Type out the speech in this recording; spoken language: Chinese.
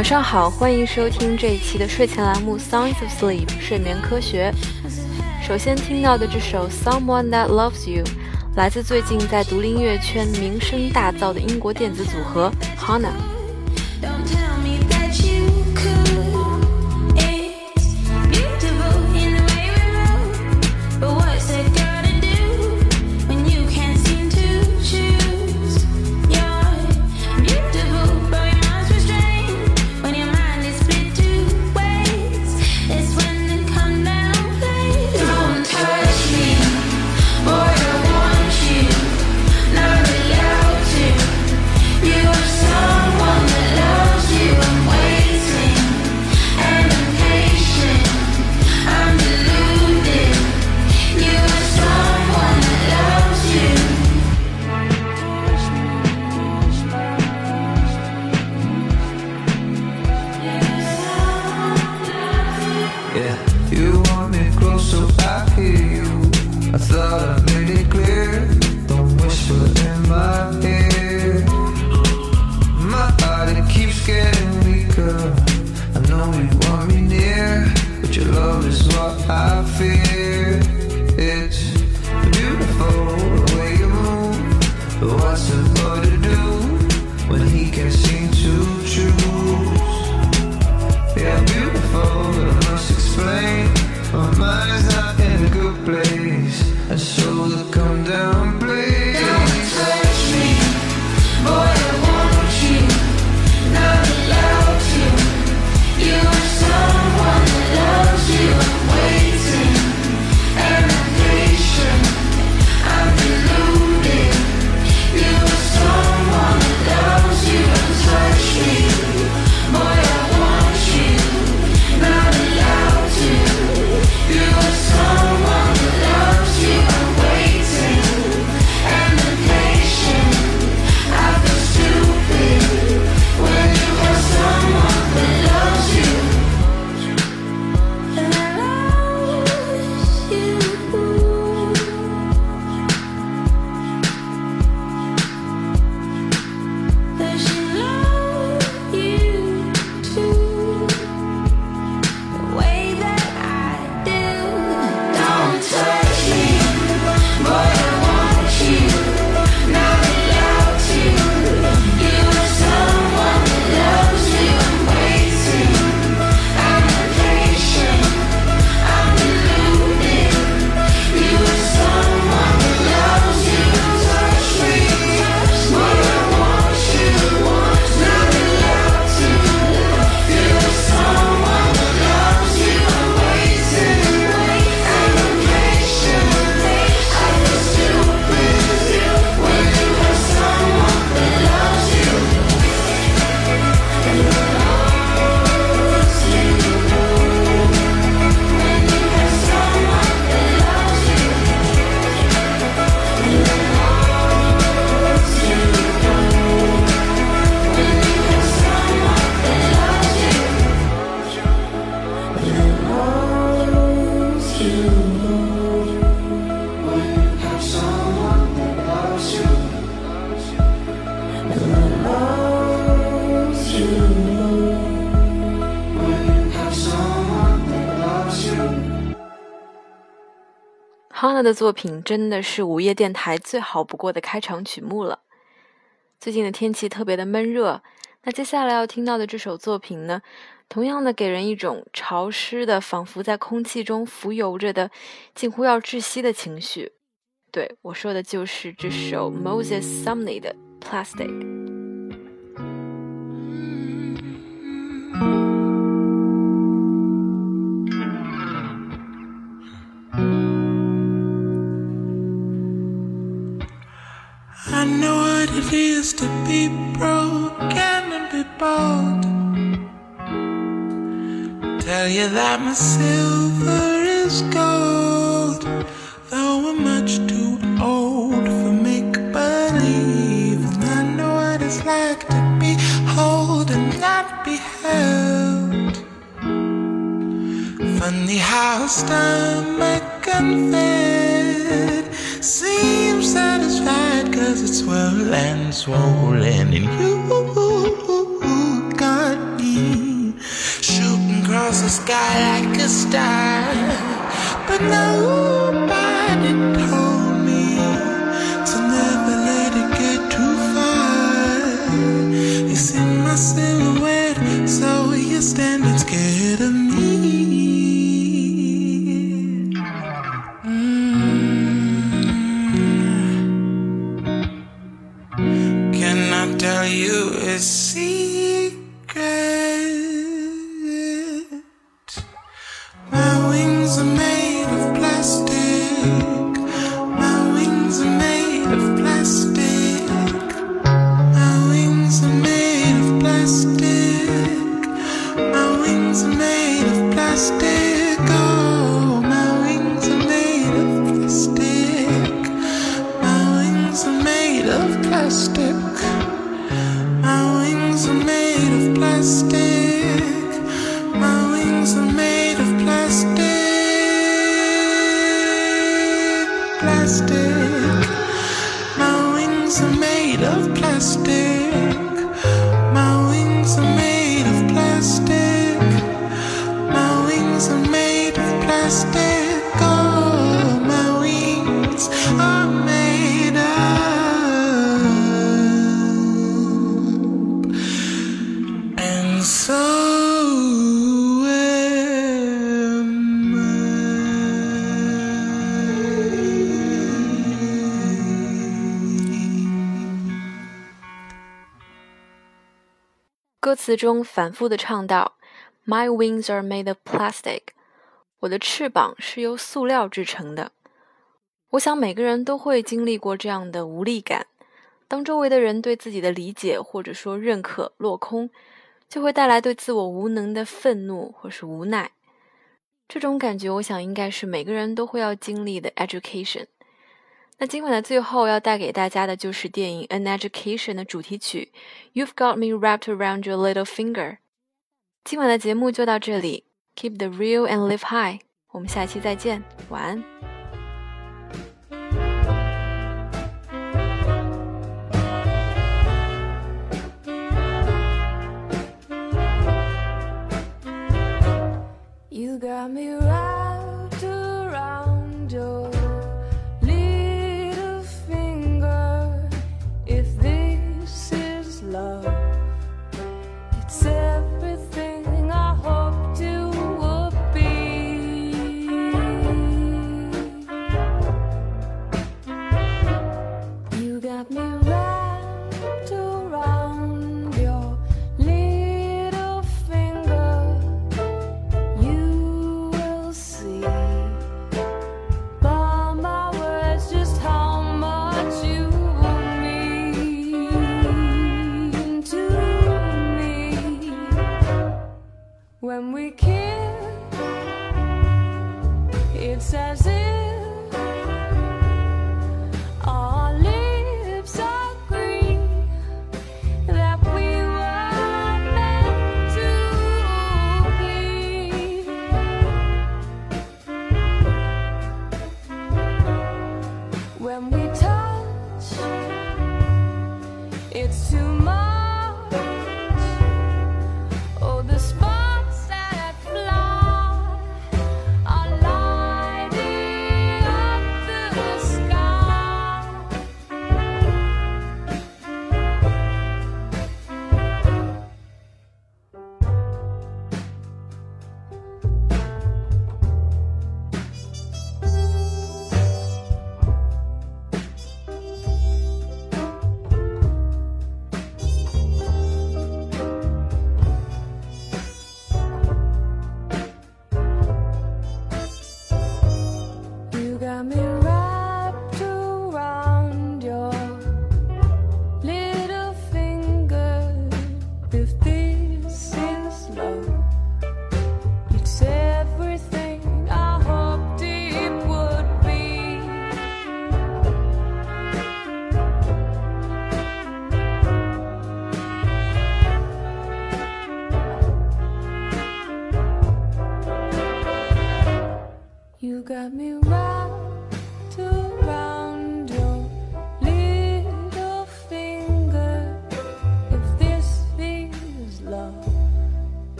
晚上好，欢迎收听这一期的睡前栏目《Sounds of Sleep》睡眠科学。首先听到的这首《Someone That Loves You》，来自最近在独立音乐圈名声大噪的英国电子组合 Hana。Hanna 的作品真的是午夜电台最好不过的开场曲目了。最近的天气特别的闷热，那接下来要听到的这首作品呢，同样的给人一种潮湿的，仿佛在空气中浮游着的，近乎要窒息的情绪。对我说的就是这首 Moses Sumney 的 Plastic。It is to be broken and be bold. Tell you that my silver is gold, though I'm much too old for make believe. And I know what it's like to be whole and not be held. Funny how stomach and fed Seems satisfied cause it's swell and swollen And you. Got me Shooting across the sky like a star. But no plastic. Plastic. My wings are made of plastic. 歌词中反复的唱道：“My wings are made of plastic。”我的翅膀是由塑料制成的。我想每个人都会经历过这样的无力感，当周围的人对自己的理解或者说认可落空，就会带来对自我无能的愤怒或是无奈。这种感觉，我想应该是每个人都会要经历的 education。那今晚的最后要带给大家的就是电影《An Education》的主题曲《You've Got Me Wrapped Around Your Little Finger》。今晚的节目就到这里，Keep the real and live high。我们下期再见，晚安。You got me it's as if our lips agree that we were meant to be. When we touch, it's too much.